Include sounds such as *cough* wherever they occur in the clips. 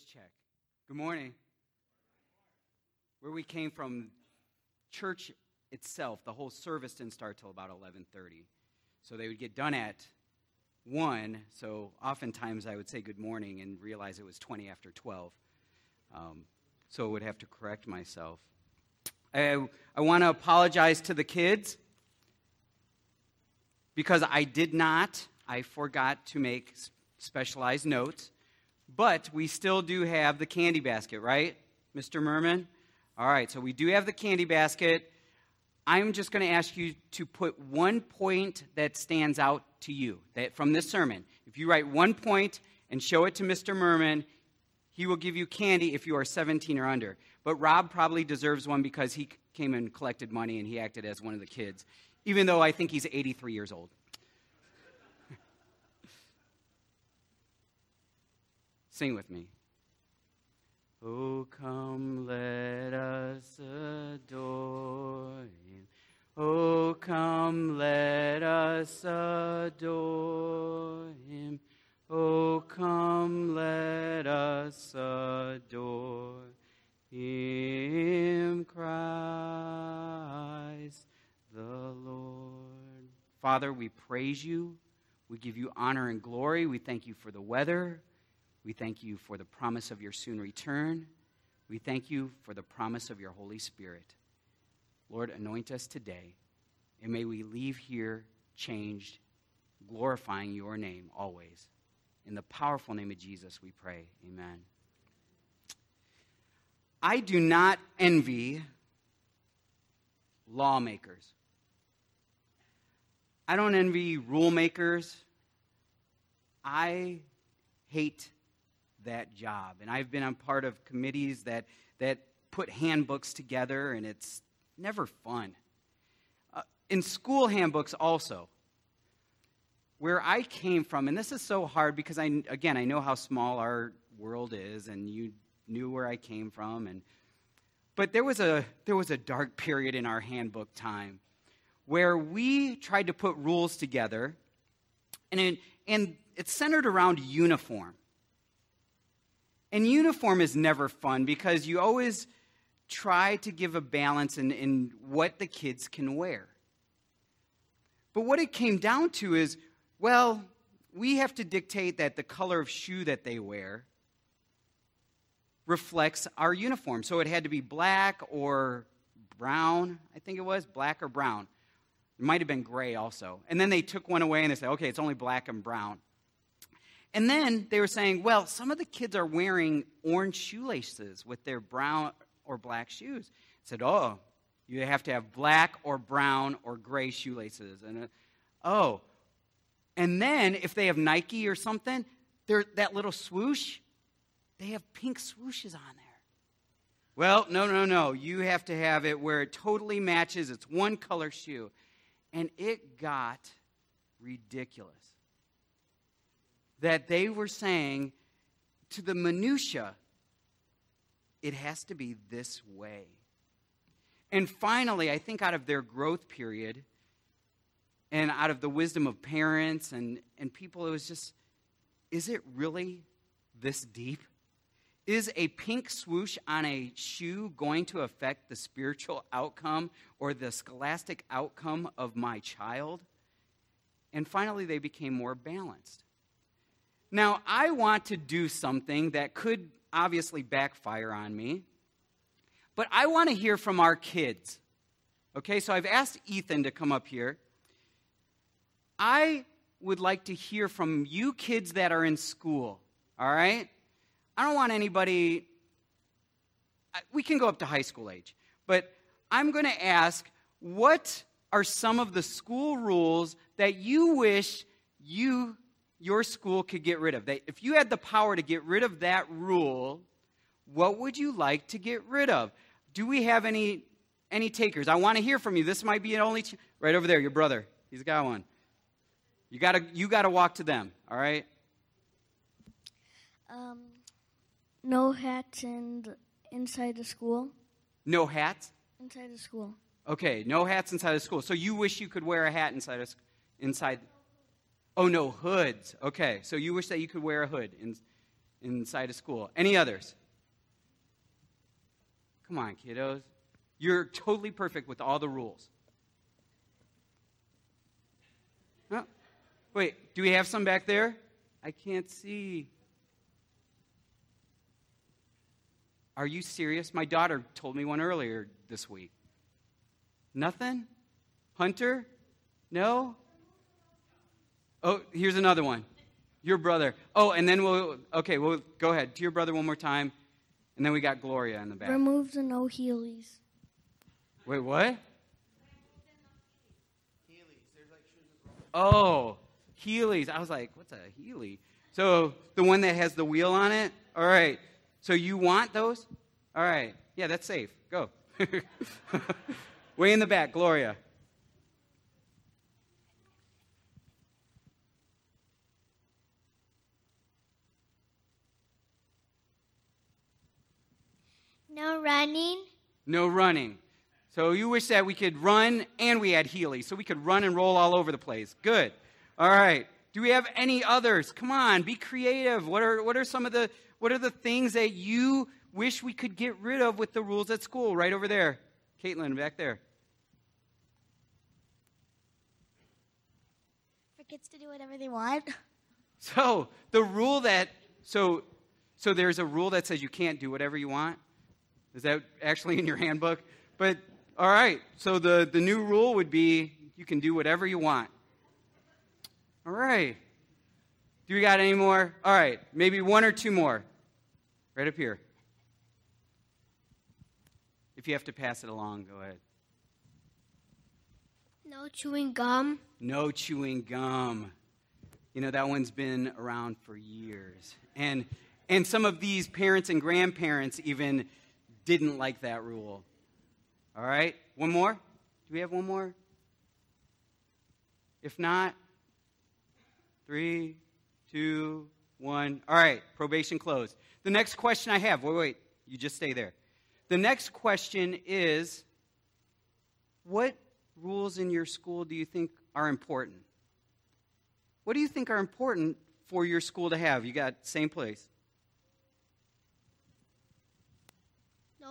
check. Good morning. Where we came from, church itself, the whole service didn't start till about 11:30. So they would get done at 1, so oftentimes I would say good morning and realize it was 20 after 12. Um, so I would have to correct myself. I, I want to apologize to the kids because I did not, I forgot to make specialized notes. But we still do have the candy basket, right, Mr. Merman? All right, so we do have the candy basket. I'm just going to ask you to put one point that stands out to you that from this sermon. If you write one point and show it to Mr. Merman, he will give you candy if you are 17 or under. But Rob probably deserves one because he came and collected money and he acted as one of the kids, even though I think he's 83 years old. Sing with me. Oh, come, let us adore him. Oh, come, let us adore him. Oh, come, let us adore him, Christ the Lord. Father, we praise you. We give you honor and glory. We thank you for the weather. We thank you for the promise of your soon return. We thank you for the promise of your Holy Spirit. Lord, anoint us today, and may we leave here changed, glorifying your name always. In the powerful name of Jesus, we pray. Amen. I do not envy lawmakers. I don't envy rule makers. I hate that job. And I've been on part of committees that, that put handbooks together, and it's never fun. Uh, in school handbooks, also, where I came from, and this is so hard because I, again, I know how small our world is, and you knew where I came from, and but there was a there was a dark period in our handbook time where we tried to put rules together, and it, and it's centered around uniform. And uniform is never fun because you always try to give a balance in, in what the kids can wear. But what it came down to is well, we have to dictate that the color of shoe that they wear reflects our uniform. So it had to be black or brown, I think it was, black or brown. It might have been gray also. And then they took one away and they said, okay, it's only black and brown. And then they were saying, well, some of the kids are wearing orange shoelaces with their brown or black shoes. I said, oh, you have to have black or brown or gray shoelaces. And uh, oh, and then if they have Nike or something, that little swoosh, they have pink swooshes on there. Well, no, no, no. You have to have it where it totally matches. It's one color shoe. And it got ridiculous that they were saying to the minutia, it has to be this way. And finally, I think out of their growth period and out of the wisdom of parents and, and people, it was just, is it really this deep? Is a pink swoosh on a shoe going to affect the spiritual outcome or the scholastic outcome of my child? And finally, they became more balanced. Now, I want to do something that could obviously backfire on me, but I want to hear from our kids. Okay, so I've asked Ethan to come up here. I would like to hear from you kids that are in school, all right? I don't want anybody, we can go up to high school age, but I'm going to ask what are some of the school rules that you wish you your school could get rid of. They, if you had the power to get rid of that rule, what would you like to get rid of? Do we have any any takers? I want to hear from you. This might be an only ch- right over there. Your brother, he's got one. You gotta you gotta walk to them. All right. Um, no hats in inside the school. No hats inside the school. Okay, no hats inside the school. So you wish you could wear a hat inside a, inside Oh, no, hoods. Okay, so you wish that you could wear a hood in, inside of school. Any others? Come on, kiddos. You're totally perfect with all the rules. Wait, do we have some back there? I can't see. Are you serious? My daughter told me one earlier this week. Nothing? Hunter? No? Oh, here's another one. Your brother. Oh, and then we'll, okay, we'll go ahead. To your brother one more time. And then we got Gloria in the back. Remove the no Heelys. Wait, what? Oh, Heelys. I was like, what's a Heely? So the one that has the wheel on it? All right. So you want those? All right. Yeah, that's safe. Go. *laughs* Way in the back, Gloria. No running. No running. So you wish that we could run and we had Heely, so we could run and roll all over the place. Good. All right. Do we have any others? Come on, be creative. What are, what are some of the what are the things that you wish we could get rid of with the rules at school? Right over there. Caitlin, back there. For kids to do whatever they want. *laughs* So the rule that so so there's a rule that says you can't do whatever you want. Is that actually in your handbook? But all right. So the the new rule would be you can do whatever you want. All right. Do we got any more? All right. Maybe one or two more. Right up here. If you have to pass it along, go ahead. No chewing gum. No chewing gum. You know, that one's been around for years. And, and some of these parents and grandparents even didn't like that rule. All right? One more? Do we have one more? If not, three, two, one. All right, probation closed. The next question I have, wait, wait, you just stay there. The next question is what rules in your school do you think are important? What do you think are important for your school to have? You got same place.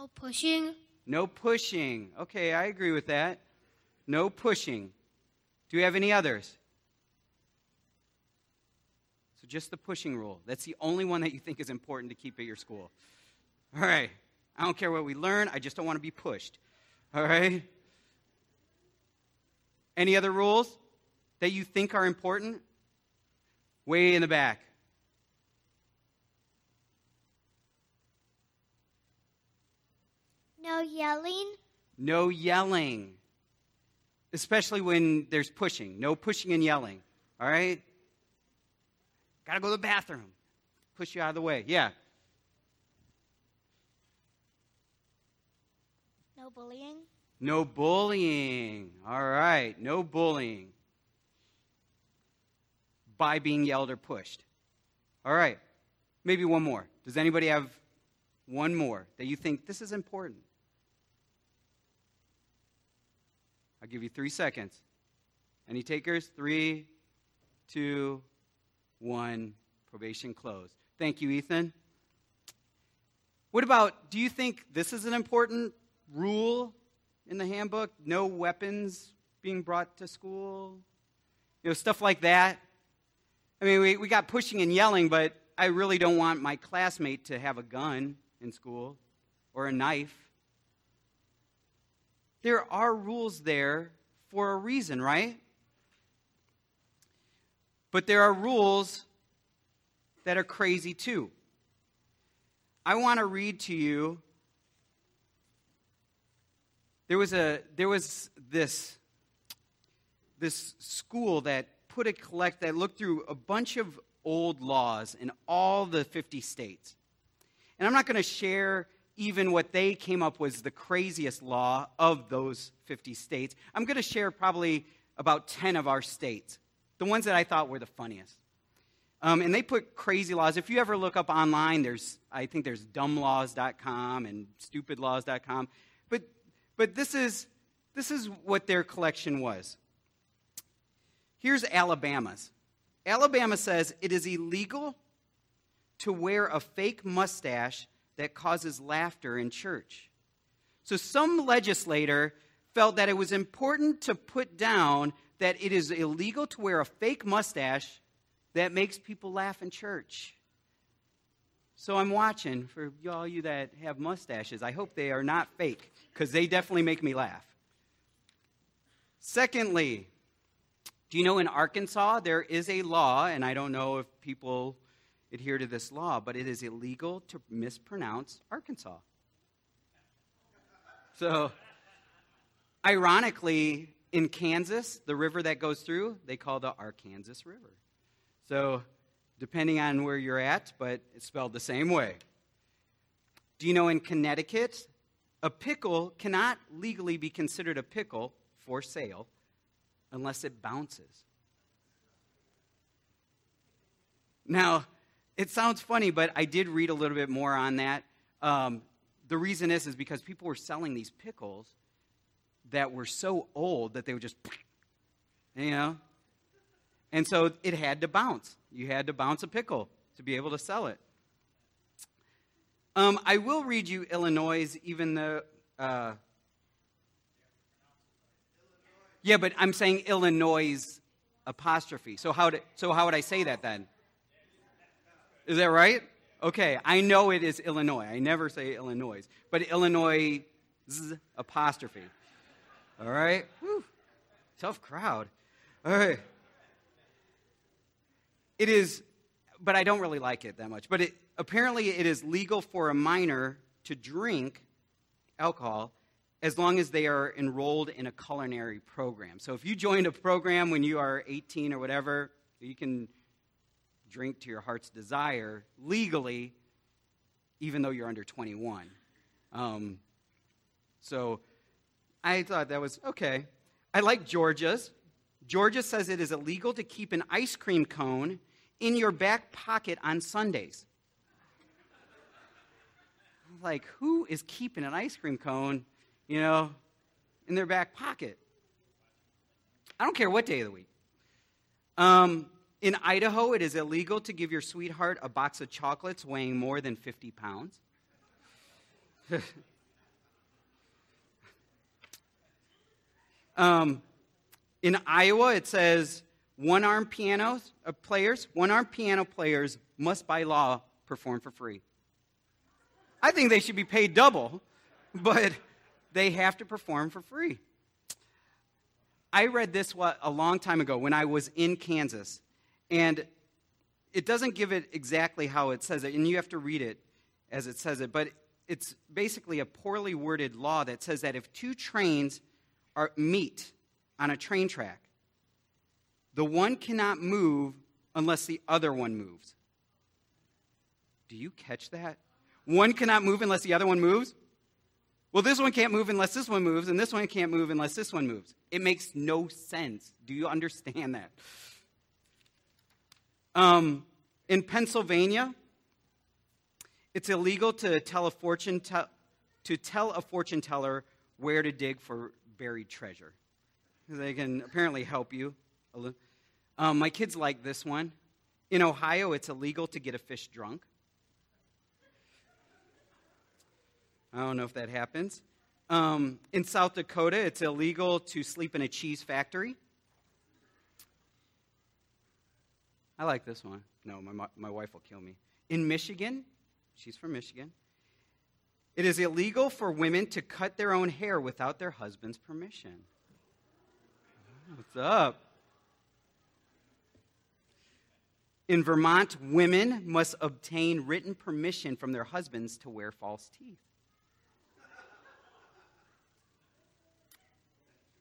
No pushing. No pushing. Okay, I agree with that. No pushing. Do we have any others? So just the pushing rule. That's the only one that you think is important to keep at your school. All right. I don't care what we learn, I just don't want to be pushed. All right? Any other rules that you think are important? Way in the back. No yelling. No yelling, especially when there's pushing. No pushing and yelling. All right? Got to go to the bathroom. Push you out of the way. Yeah. No bullying. No bullying. All right. No bullying by being yelled or pushed. All right. Maybe one more. Does anybody have one more that you think this is important? I'll give you three seconds. Any takers? Three, two, one. Probation closed. Thank you, Ethan. What about, do you think this is an important rule in the handbook? No weapons being brought to school? You know, stuff like that. I mean, we, we got pushing and yelling, but I really don't want my classmate to have a gun in school or a knife. There are rules there for a reason, right? But there are rules that are crazy too. I want to read to you. There was a there was this this school that put a collect that looked through a bunch of old laws in all the 50 states. And I'm not going to share even what they came up was the craziest law of those 50 states. I'm going to share probably about 10 of our states, the ones that I thought were the funniest. Um, and they put crazy laws. If you ever look up online, there's I think there's dumblaws.com and stupidlaws.com. But but this is this is what their collection was. Here's Alabama's. Alabama says it is illegal to wear a fake mustache that causes laughter in church. So some legislator felt that it was important to put down that it is illegal to wear a fake mustache that makes people laugh in church. So I'm watching for all you that have mustaches. I hope they are not fake because they definitely make me laugh. Secondly, do you know in Arkansas there is a law, and I don't know if people adhere to this law, but it is illegal to mispronounce Arkansas. So, ironically, in Kansas, the river that goes through, they call the Arkansas River. So, depending on where you're at, but it's spelled the same way. Do you know in Connecticut, a pickle cannot legally be considered a pickle for sale unless it bounces? Now, it sounds funny, but I did read a little bit more on that. Um, the reason is is because people were selling these pickles that were so old that they would just, you know, and so it had to bounce. You had to bounce a pickle to be able to sell it. Um, I will read you Illinois, even though. Uh, yeah, but I'm saying Illinois apostrophe. So how, so how would I say that then? Is that right? Okay, I know it is Illinois. I never say Illinois, but Illinois apostrophe. All right? Whew. Tough crowd. All right. It is, but I don't really like it that much. But it, apparently, it is legal for a minor to drink alcohol as long as they are enrolled in a culinary program. So if you joined a program when you are 18 or whatever, you can drink to your heart's desire legally, even though you're under 21. Um, so I thought that was okay. I like Georgia's. Georgia says it is illegal to keep an ice cream cone in your back pocket on Sundays. like, who is keeping an ice cream cone, you know, in their back pocket? I don't care what day of the week. Um, in Idaho, it is illegal to give your sweetheart a box of chocolates weighing more than 50 pounds. *laughs* um, in Iowa, it says one armed piano uh, players, one armed piano players must by law perform for free. I think they should be paid double, *laughs* but they have to perform for free. I read this a long time ago when I was in Kansas. And it doesn't give it exactly how it says it, and you have to read it as it says it, but it's basically a poorly worded law that says that if two trains are meet on a train track, the one cannot move unless the other one moves. Do you catch that? One cannot move unless the other one moves? Well, this one can't move unless this one moves, and this one can't move unless this one moves. It makes no sense. Do you understand that? Um, in Pennsylvania, it's illegal to tell a fortune te- to tell a fortune teller where to dig for buried treasure. They can apparently help you. Um, my kids like this one. In Ohio, it's illegal to get a fish drunk. I don't know if that happens. Um, in South Dakota, it's illegal to sleep in a cheese factory. I like this one. No, my, my wife will kill me. In Michigan, she's from Michigan, it is illegal for women to cut their own hair without their husband's permission. What's up? In Vermont, women must obtain written permission from their husbands to wear false teeth.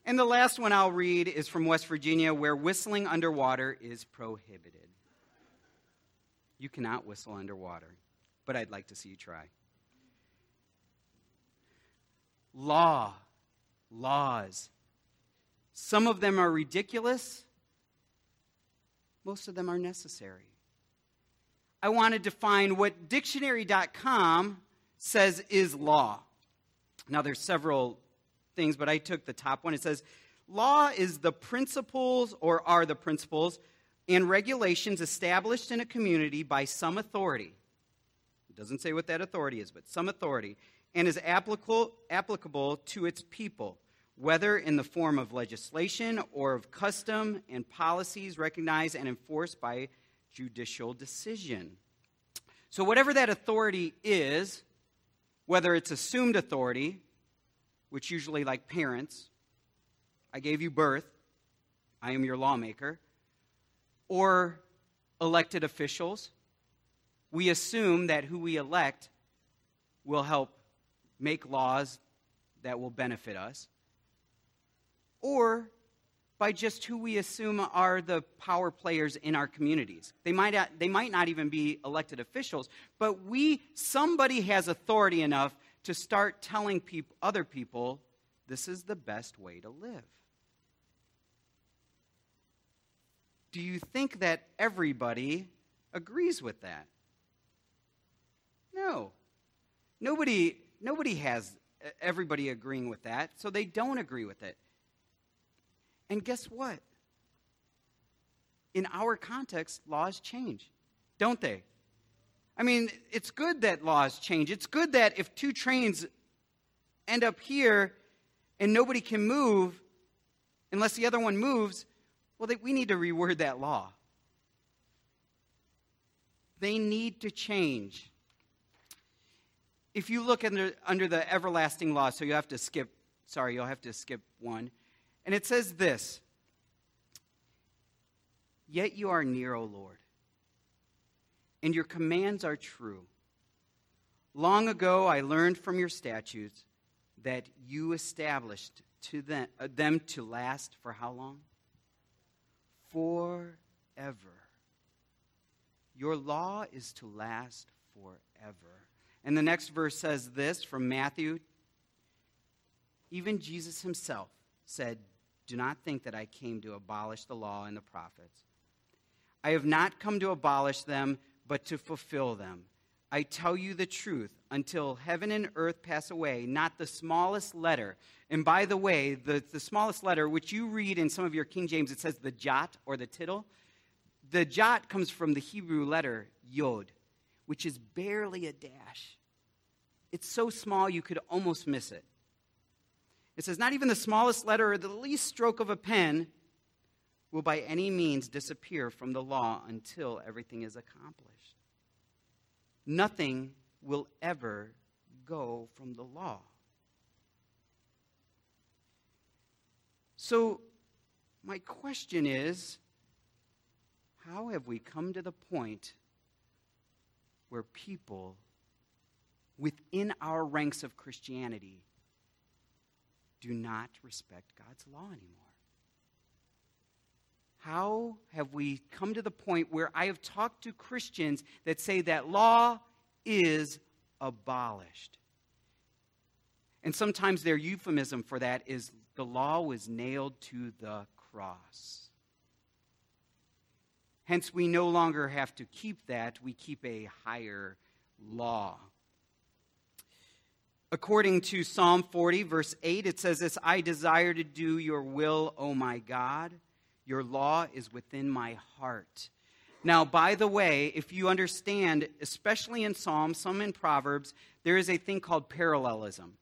And the last one I'll read is from West Virginia, where whistling underwater is prohibited. You cannot whistle underwater, but I'd like to see you try. Law, laws. Some of them are ridiculous, most of them are necessary. I want to define what dictionary.com says is law. Now, there's several things, but I took the top one. It says, Law is the principles or are the principles and regulations established in a community by some authority. it doesn't say what that authority is, but some authority, and is applicable, applicable to its people, whether in the form of legislation or of custom and policies recognized and enforced by judicial decision. So, whatever that authority is, whether it's assumed authority, which usually like parents, I gave you birth, I am your lawmaker, or elected officials, we assume that who we elect will help make laws that will benefit us, or by just who we assume are the power players in our communities. They might, they might not even be elected officials, but we, somebody has authority enough to start telling people, other people this is the best way to live. Do you think that everybody agrees with that? No. Nobody, nobody has everybody agreeing with that, so they don't agree with it. And guess what? In our context, laws change, don't they? I mean, it's good that laws change. It's good that if two trains end up here and nobody can move unless the other one moves, well, they, we need to reword that law. They need to change. If you look under, under the everlasting law, so you have to skip, sorry, you'll have to skip one. And it says this Yet you are near, O Lord, and your commands are true. Long ago I learned from your statutes that you established to them, uh, them to last for how long? Forever. Your law is to last forever. And the next verse says this from Matthew. Even Jesus himself said, do not think that I came to abolish the law and the prophets. I have not come to abolish them, but to fulfill them. I tell you the truth, until heaven and earth pass away, not the smallest letter. And by the way, the, the smallest letter, which you read in some of your King James, it says the jot or the tittle. The jot comes from the Hebrew letter yod, which is barely a dash. It's so small you could almost miss it. It says, Not even the smallest letter or the least stroke of a pen will by any means disappear from the law until everything is accomplished. Nothing will ever go from the law. So, my question is how have we come to the point where people within our ranks of Christianity do not respect God's law anymore? How have we come to the point where I have talked to Christians that say that law is abolished? And sometimes their euphemism for that is the law was nailed to the cross. Hence, we no longer have to keep that, we keep a higher law. According to Psalm 40, verse 8, it says this I desire to do your will, O my God. Your law is within my heart. Now, by the way, if you understand, especially in Psalms, some in Proverbs, there is a thing called parallelism.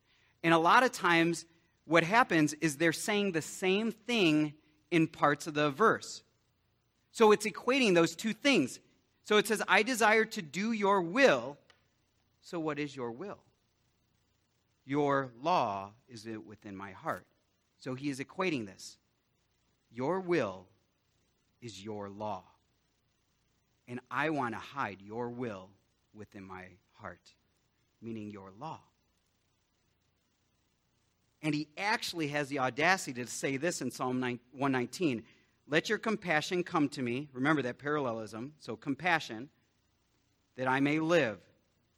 And a lot of times, what happens is they're saying the same thing in parts of the verse. So it's equating those two things. So it says, I desire to do your will. So, what is your will? Your law is within my heart. So he is equating this. Your will is your law. And I want to hide your will within my heart, meaning your law. And he actually has the audacity to say this in Psalm 119 Let your compassion come to me. Remember that parallelism. So, compassion, that I may live.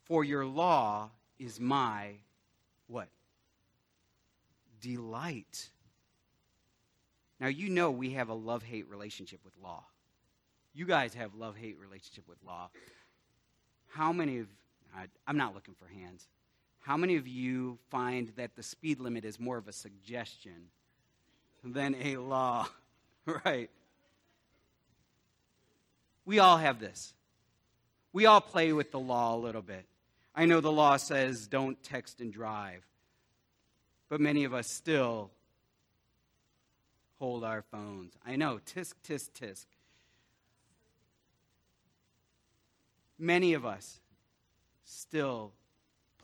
For your law is my what? Delight. Now, you know we have a love hate relationship with law. You guys have love hate relationship with law. How many of, I'm not looking for hands. How many of you find that the speed limit is more of a suggestion than a law? *laughs* right. We all have this. We all play with the law a little bit. I know the law says don't text and drive, but many of us still hold our phones. I know, tisk, tisk, tisk. Many of us still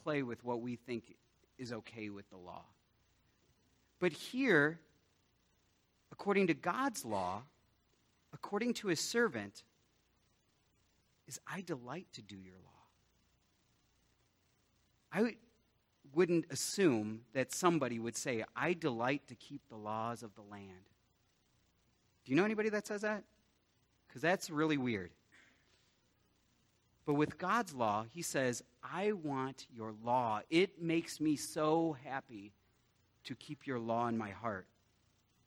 play with what we think is okay with the law. But here, according to God's law, according to his servant, is I delight to do your law. I wouldn't assume that somebody would say, I delight to keep the laws of the land. Do you know anybody that says that? Because that's really weird. But with God's law, he says, I want your law. It makes me so happy to keep your law in my heart.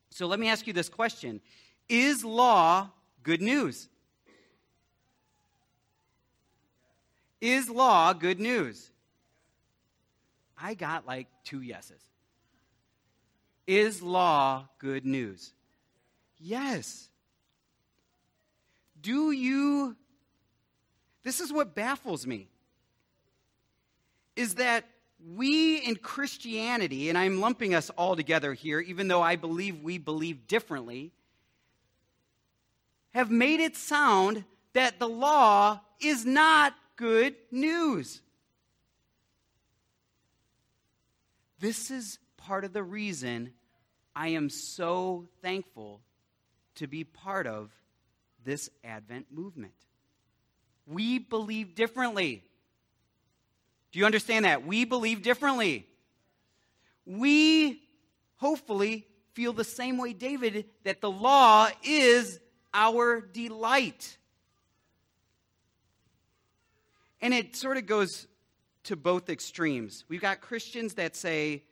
So let me ask you this question Is law good news? Is law good news? I got like two yeses. Is law good news? Yes. Do you? This is what baffles me. Is that we in Christianity, and I'm lumping us all together here, even though I believe we believe differently, have made it sound that the law is not good news. This is part of the reason I am so thankful to be part of this Advent movement. We believe differently. Do you understand that? We believe differently. We hopefully feel the same way David that the law is our delight. And it sort of goes to both extremes. We've got Christians that say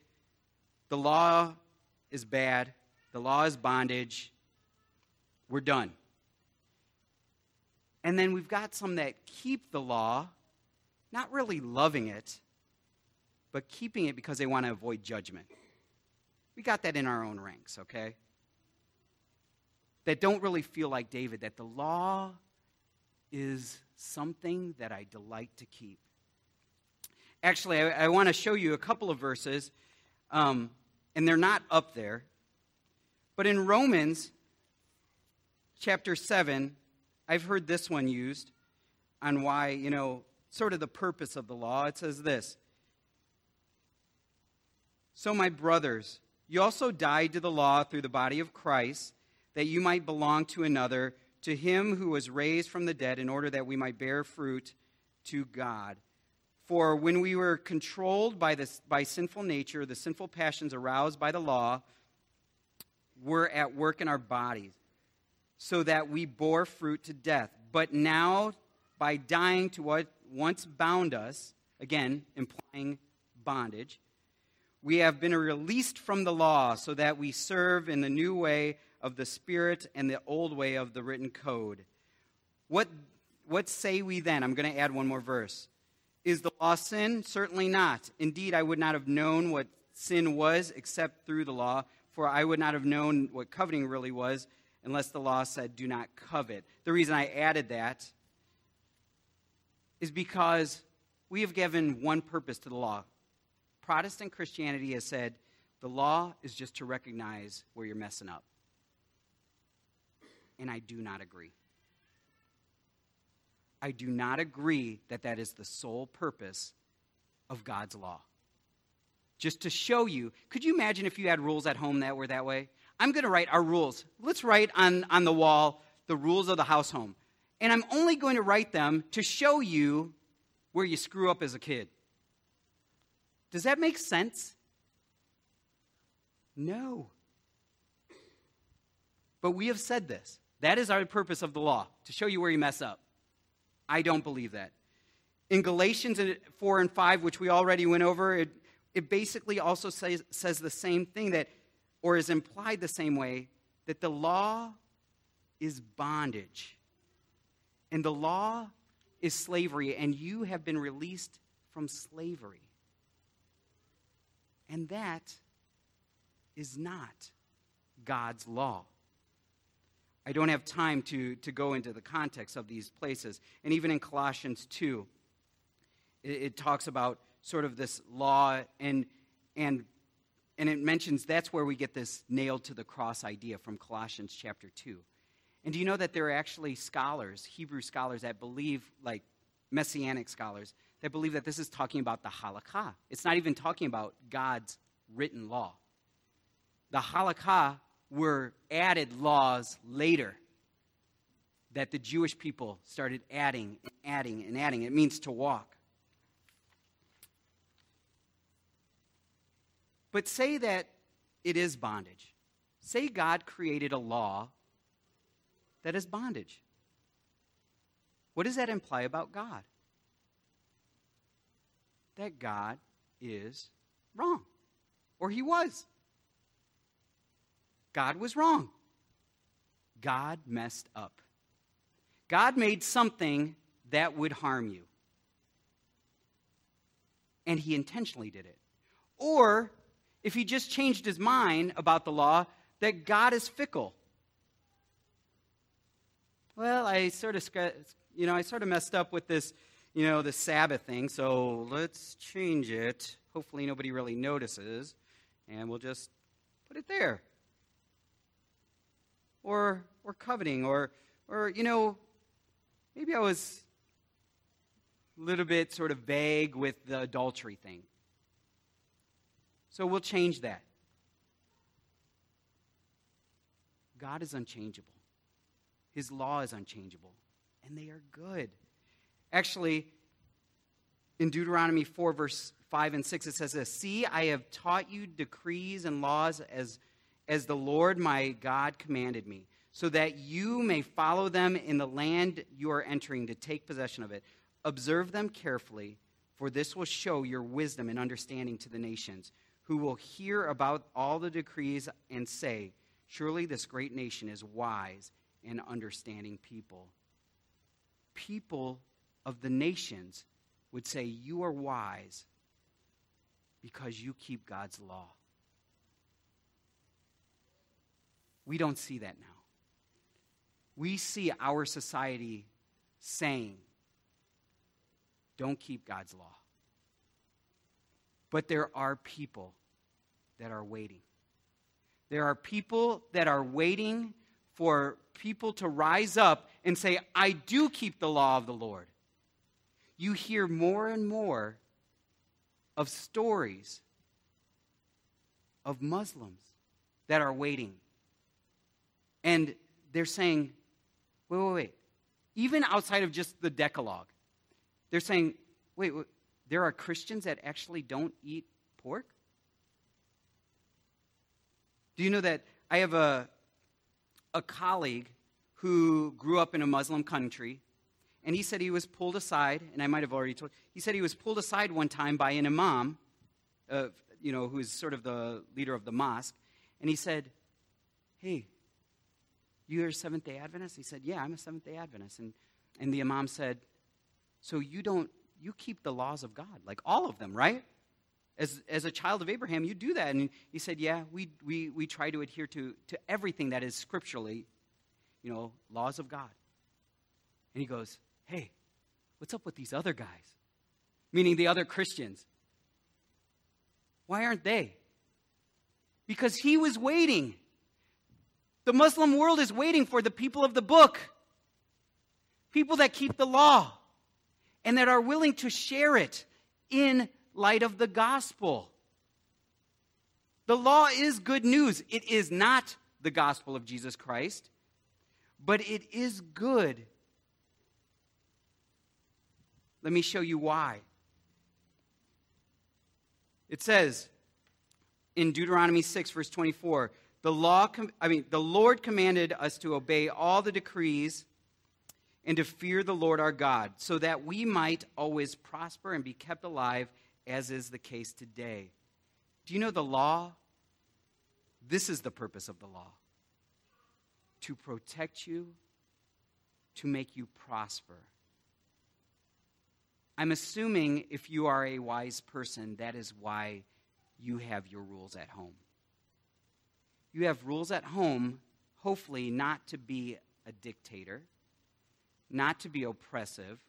the law is bad, the law is bondage, we're done. And then we've got some that keep the law, not really loving it, but keeping it because they want to avoid judgment. We got that in our own ranks, okay? That don't really feel like David, that the law is something that I delight to keep. Actually, I, I want to show you a couple of verses, um, and they're not up there. But in Romans chapter 7, I've heard this one used on why, you know, sort of the purpose of the law. It says this So, my brothers, you also died to the law through the body of Christ, that you might belong to another, to him who was raised from the dead, in order that we might bear fruit to God. For when we were controlled by, this, by sinful nature, the sinful passions aroused by the law were at work in our bodies so that we bore fruit to death. But now, by dying to what once bound us, again, implying bondage, we have been released from the law so that we serve in the new way of the Spirit and the old way of the written code. What, what say we then? I'm going to add one more verse. Is the law sin? Certainly not. Indeed, I would not have known what sin was except through the law, for I would not have known what coveting really was unless the law said, do not covet. The reason I added that is because we have given one purpose to the law. Protestant Christianity has said the law is just to recognize where you're messing up. And I do not agree. I do not agree that that is the sole purpose of God's law. Just to show you, could you imagine if you had rules at home that were that way? I'm going to write our rules. Let's write on, on the wall the rules of the house home. And I'm only going to write them to show you where you screw up as a kid. Does that make sense? No. But we have said this. That is our purpose of the law, to show you where you mess up. I don't believe that. In Galatians 4 and 5, which we already went over, it, it basically also says, says the same thing that or is implied the same way that the law is bondage and the law is slavery, and you have been released from slavery. And that is not God's law. I don't have time to, to go into the context of these places. And even in Colossians 2, It, it talks about sort of this law, and, and, and it mentions that's where we get this nailed to the cross idea from Colossians chapter 2. And do you know that there are actually scholars, Hebrew scholars, that believe, like messianic scholars, that believe that this is talking about the halakha. It's not even talking about God's written law. The halakha were added laws later that the Jewish people started adding and adding and adding. It means to walk. But say that it is bondage. Say God created a law that is bondage. What does that imply about God? That God is wrong, or he was. God was wrong. God messed up. God made something that would harm you. And he intentionally did it. Or, if he just changed his mind about the law, that God is fickle. Well, I sort of, you know, I sort of messed up with this, you know, the Sabbath thing, so let's change it. Hopefully nobody really notices, and we'll just put it there. Or, or coveting, or, or, you know, maybe I was a little bit sort of vague with the adultery thing. So we'll change that. God is unchangeable. His law is unchangeable, and they are good. Actually, in Deuteronomy 4, verse 5 and 6, it says this See, I have taught you decrees and laws as, as the Lord my God commanded me, so that you may follow them in the land you are entering to take possession of it. Observe them carefully, for this will show your wisdom and understanding to the nations, who will hear about all the decrees and say, Surely this great nation is wise and understanding people. People of the nations would say, You are wise because you keep God's law. We don't see that now. We see our society saying, Don't keep God's law. But there are people that are waiting. There are people that are waiting for people to rise up and say, I do keep the law of the Lord. You hear more and more of stories of Muslims that are waiting. And they're saying, wait, wait, wait. Even outside of just the Decalogue, they're saying, wait, wait there are Christians that actually don't eat pork? Do you know that I have a, a colleague who grew up in a Muslim country, and he said he was pulled aside, and I might have already told. He said he was pulled aside one time by an imam, uh, you know, who's sort of the leader of the mosque, and he said, "Hey, you are a Seventh Day Adventist?" He said, "Yeah, I'm a Seventh Day Adventist." And and the imam said, "So you don't you keep the laws of God, like all of them, right?" As, as a child of Abraham, you do that. And he said, Yeah, we, we, we try to adhere to, to everything that is scripturally, you know, laws of God. And he goes, Hey, what's up with these other guys? Meaning the other Christians. Why aren't they? Because he was waiting. The Muslim world is waiting for the people of the book, people that keep the law and that are willing to share it in light of the gospel. The law is good news. It is not the gospel of Jesus Christ, but it is good. Let me show you why. It says in Deuteronomy 6 verse 24, the law I mean the Lord commanded us to obey all the decrees and to fear the Lord our God, so that we might always prosper and be kept alive as is the case today. Do you know the law? This is the purpose of the law to protect you, to make you prosper. I'm assuming if you are a wise person, that is why you have your rules at home. You have rules at home, hopefully, not to be a dictator, not to be oppressive,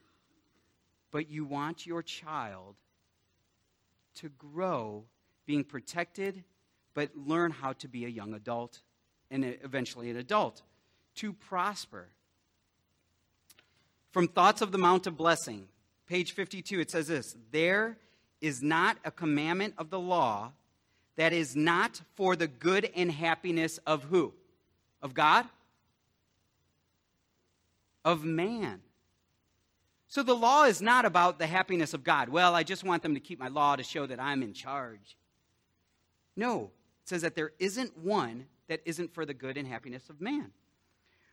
but you want your child to grow being protected, but learn how to be a young adult and eventually an adult, to prosper. From Thoughts of the Mount of Blessing, page 52, it says this There is not a commandment of the law that is not for the good and happiness of who? Of God? Of man. So the law is not about the happiness of God. Well, I just want them to keep my law to show that I'm in charge. No, it says that there isn't one that isn't for the good and happiness of man,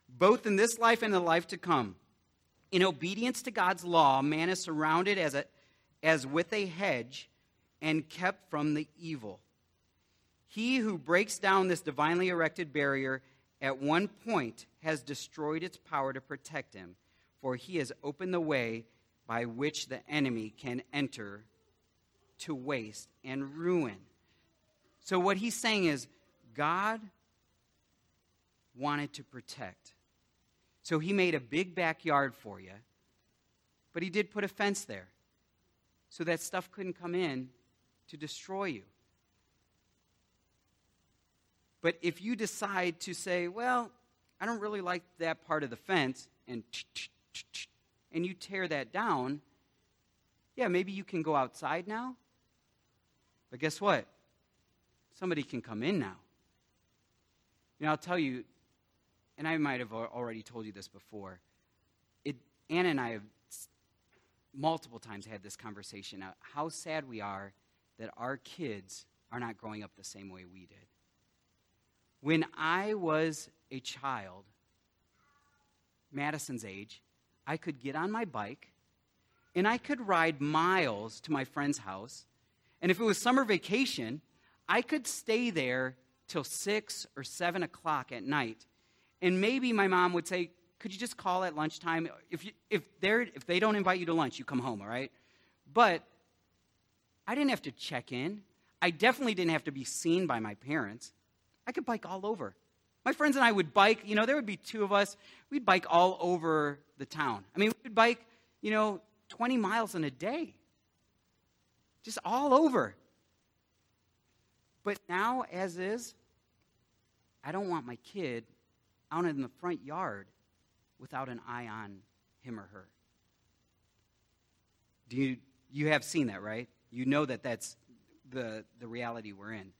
both in this life and the life to come. In obedience to God's law, man is surrounded as, a, as with a hedge and kept from the evil. He who breaks down this divinely erected barrier at one point has destroyed its power to protect him, for he has opened the way by which the enemy can enter to waste and ruin. So, what he's saying is, God wanted to protect. So, he made a big backyard for you, but he did put a fence there so that stuff couldn't come in to destroy you. But if you decide to say, well, I don't really like that part of the fence, and and you tear that down, yeah, maybe you can go outside now. But guess what? Somebody can come in now. You know, I'll tell you, and I might have already told you this before. It, Anna and I have multiple times had this conversation. Uh, how sad we are that our kids are not growing up the same way we did. When I was a child, Madison's age, I could get on my bike and I could ride miles to my friend's house. And if it was summer vacation, I could stay there till six or seven o'clock at night. And maybe my mom would say, Could you just call at lunchtime? If, you, if, they're, if they don't invite you to lunch, you come home, all right? But I didn't have to check in. I definitely didn't have to be seen by my parents. I could bike all over. My friends and I would bike, you know, there would be two of us. We'd bike all over the town. I mean, we'd bike, you know, 20 miles in a day. Just all over. But now, as is, I don't want my kid out in the front yard without an eye on him or her. Do you, you have seen that, right? You know that that's the, the reality we're in.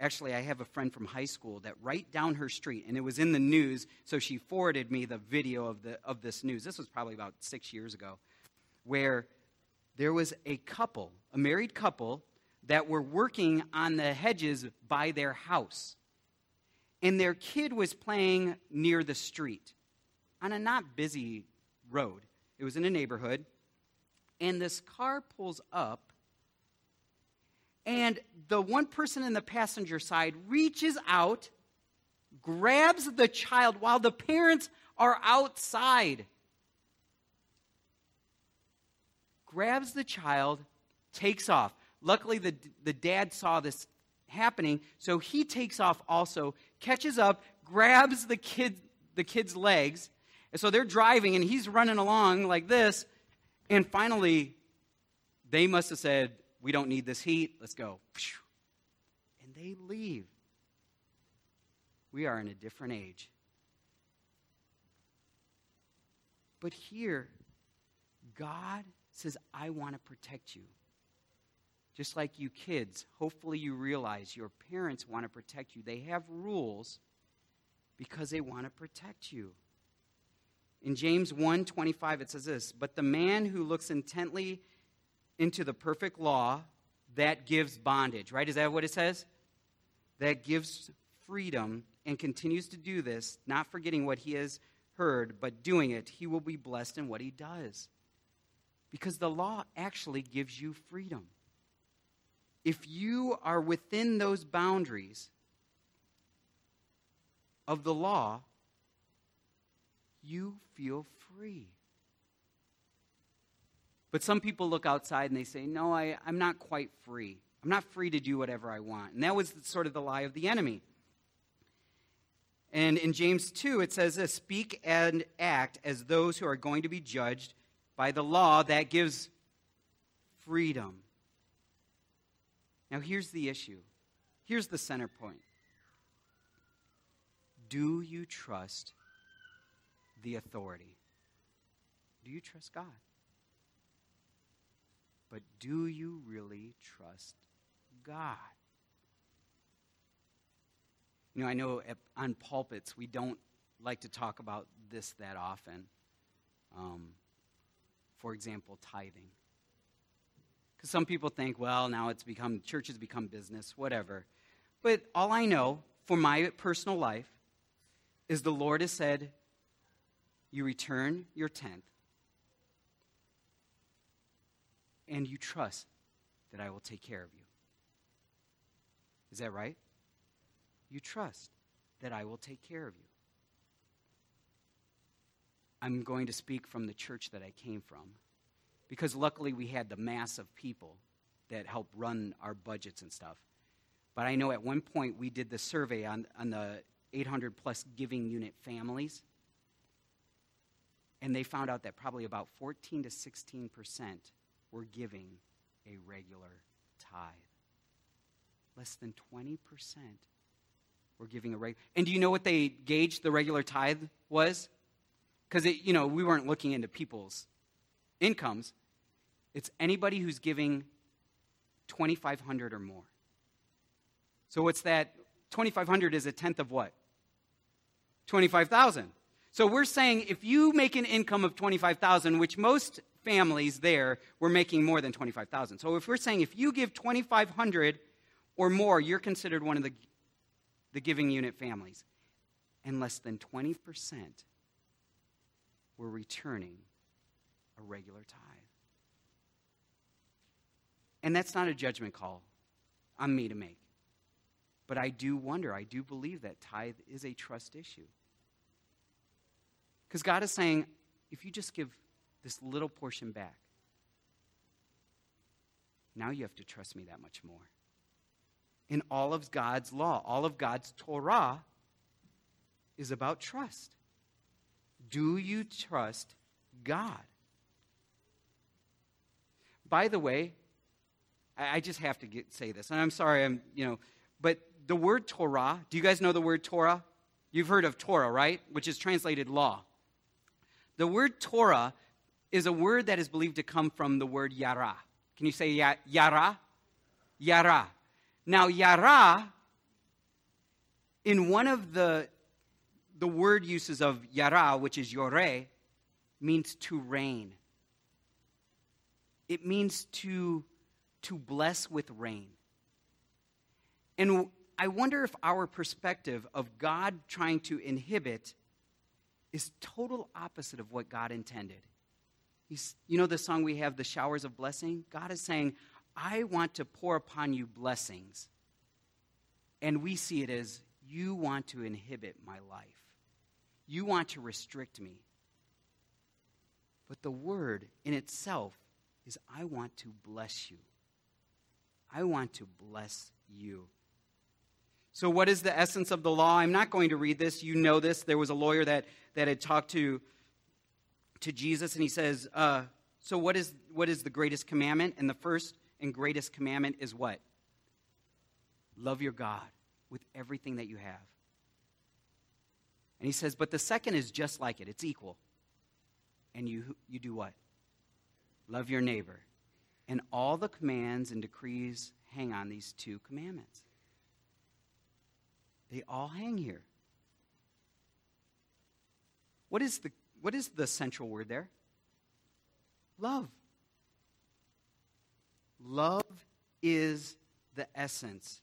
Actually, I have a friend from high school that right down her street, and it was in the news, so she forwarded me the video of, the, of this news. This was probably about six years ago, where there was a couple, a married couple, that were working on the hedges by their house. And their kid was playing near the street on a not busy road. It was in a neighborhood. And this car pulls up and the one person in the passenger side reaches out, grabs the child while the parents are outside. Grabs the child, takes off. Luckily, the, the dad saw this happening, so he takes off also, catches up, grabs the kid, the kid's legs. And so they're driving, and he's running along like this. And finally, they must have said, we don't need this heat. Let's go. And they leave. We are in a different age. But here, God says, I want to protect you. Just like you kids, hopefully you realize your parents want to protect you. They have rules because they want to protect you. In James 1:25 it says this, "But the man who looks intently into the perfect law that gives bondage, right? Is that what it says? That gives freedom and continues to do this, not forgetting what he has heard, but doing it, he will be blessed in what he does. Because the law actually gives you freedom. If you are within those boundaries of the law, you feel free. But some people look outside and they say, No, I, I'm not quite free. I'm not free to do whatever I want. And that was sort of the lie of the enemy. And in James 2, it says this Speak and act as those who are going to be judged by the law that gives freedom. Now, here's the issue. Here's the center point. Do you trust the authority? Do you trust God? But do you really trust God? You know, I know on pulpits we don't like to talk about this that often. Um, for example, tithing. Because some people think, well, now it's become, church has become business, whatever. But all I know for my personal life is the Lord has said, you return your tenth, and you trust that I will take care of you. Is that right? You trust that I will take care of you. I'm going to speak from the church that I came from because luckily we had the mass of people that help run our budgets and stuff. But I know at one point we did the survey on, on the 800 plus giving unit families, and they found out that probably about 14 to 16 percent were giving a regular tithe. Less than 20 percent were giving a regular. And do you know what they gauged the regular tithe was? Because you know we weren't looking into people's incomes. It's anybody who's giving 2,500 or more. So what's that? 2,500 is a tenth of what? 25,000. So we're saying if you make an income of 25,000, which most families there were making more than 25,000. So if we're saying if you give 2,500 or more, you're considered one of the, the giving unit families. And less than 20% were returning a regular tithe. And that's not a judgment call on me to make. But I do wonder, I do believe that tithe is a trust issue. Because God is saying, if you just give this little portion back, now you have to trust me that much more. In all of God's law, all of God's Torah is about trust. Do you trust God? By the way, I, just have to get, say this, and I'm sorry, I'm, you know, but the word Torah, do you guys know the word Torah? You've heard of Torah, right? Which is translated law. The word Torah is a word that is believed to come from the word yara. Can you say yara? Yara. Now, yara, in one of the, the word uses of yara, which is yore, means to reign. It means to to bless with rain. And I wonder if our perspective of God trying to inhibit is total opposite of what God intended. He's, you know the song we have, The Showers of Blessing? God is saying, I want to pour upon you blessings. And we see it as, you want to inhibit my life. You want to restrict me. But the word in itself is, I want to bless you. I want to bless you. So, what is the essence of the law? I'm not going to read this. You know this. There was a lawyer that, that had talked to, to Jesus, and he says, uh, So, what is, what is the greatest commandment? And the first and greatest commandment is what? Love your God with everything that you have. And he says, But the second is just like it, it's equal. And you, you do what? Love your neighbor and all the commands and decrees hang on these two commandments. They all hang here. What is the, what is the central word there? Love. Love is the essence.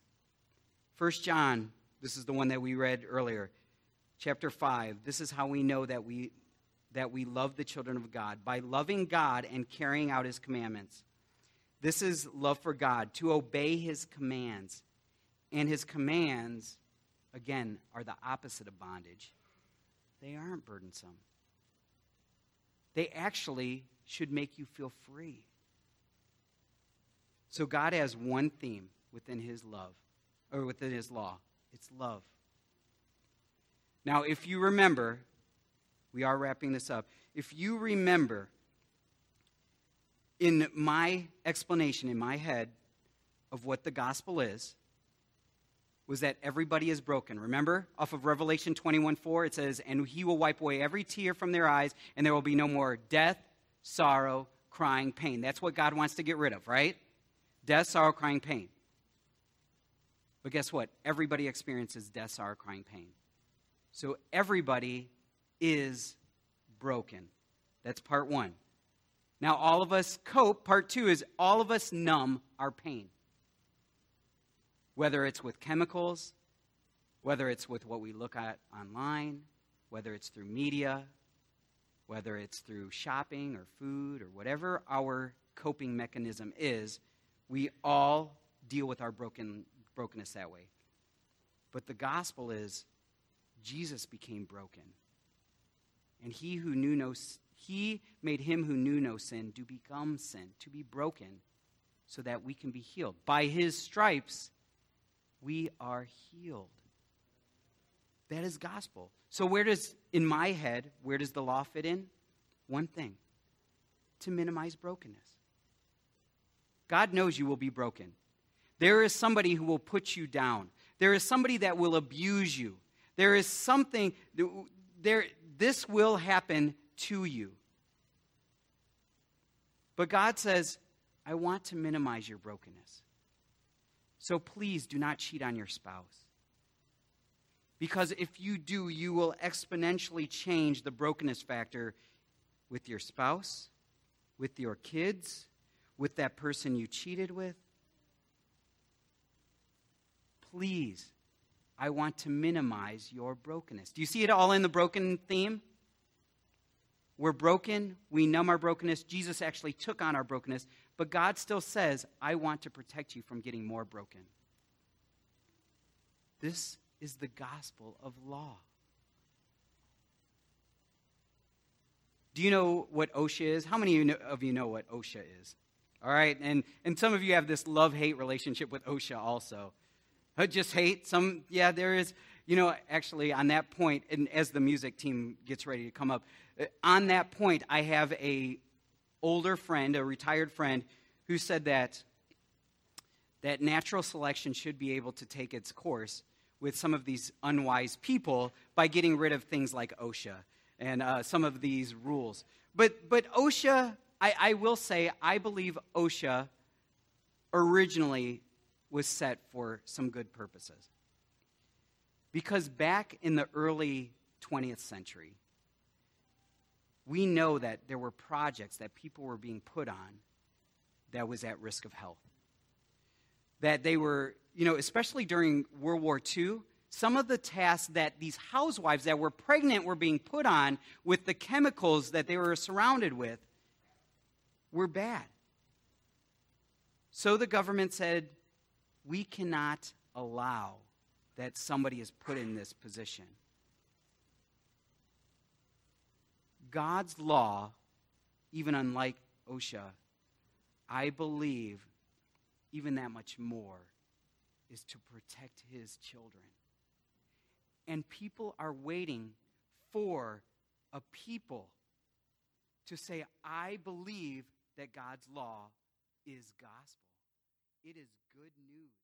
First John, this is the one that we read earlier, chapter 5. This is how we know that we that we love the children of God by loving God and carrying out his commandments. This is love for God, to obey his commands. And his commands, again, are the opposite of bondage. They aren't burdensome. They actually should make you feel free. So God has one theme within his love, or within his law it's love. Now, if you remember, we are wrapping this up. If you remember in my explanation in my head of what the gospel is was that everybody is broken. Remember, off of Revelation 21 4, it says, And he will wipe away every tear from their eyes, and there will be no more death, sorrow, crying, pain. That's what God wants to get rid of, right? Death, sorrow, crying, pain. But guess what? Everybody experiences death, sorrow, crying, pain. So everybody is broken. That's part one. Now, all of us cope. Part two is all of us numb our pain. Whether it's with chemicals, whether it's with what we look at online, whether it's through media, whether it's through shopping or food or whatever our coping mechanism is, we all deal with our broken, brokenness that way. But the gospel is Jesus became broken. And he who knew no he made him who knew no sin to become sin, to be broken, so that we can be healed. By his stripes, we are healed. That is gospel. So, where does, in my head, where does the law fit in? One thing to minimize brokenness. God knows you will be broken. There is somebody who will put you down. There is somebody that will abuse you. There is something, there, this will happen to you. But God says, I want to minimize your brokenness. So please do not cheat on your spouse. Because if you do, you will exponentially change the brokenness factor with your spouse, with your kids, with that person you cheated with. Please, I want to minimize your brokenness. Do you see it all in the broken theme? We're broken. We numb our brokenness. Jesus actually took on our brokenness. But God still says, I want to protect you from getting more broken. This is the gospel of law. Do you know what OSHA is? How many of you know what OSHA is? All right, and, and some of you have this love hate relationship with OSHA also. Uh, just hate some, yeah, there is. You know, actually, on that point, and as the music team gets ready to come up, uh, on that point, I have a older friend, a retired friend, who said that that natural selection should be able to take its course with some of these unwise people by getting rid of things like OSHA and uh, some of these rules. But but OSHA, I, I will say, I believe OSHA originally was set for some good purposes. Because back in the early 20th century, we know that there were projects that people were being put on that was at risk of health. That they were, you know, especially during World War II, some of the tasks that these housewives that were pregnant were being put on with the chemicals that they were surrounded with were bad. So the government said, we cannot allow that somebody is put in this position. God's law, even unlike OSHA, I believe even that much more is to protect his children. And people are waiting for a people to say, I believe that God's law is gospel. It is good news.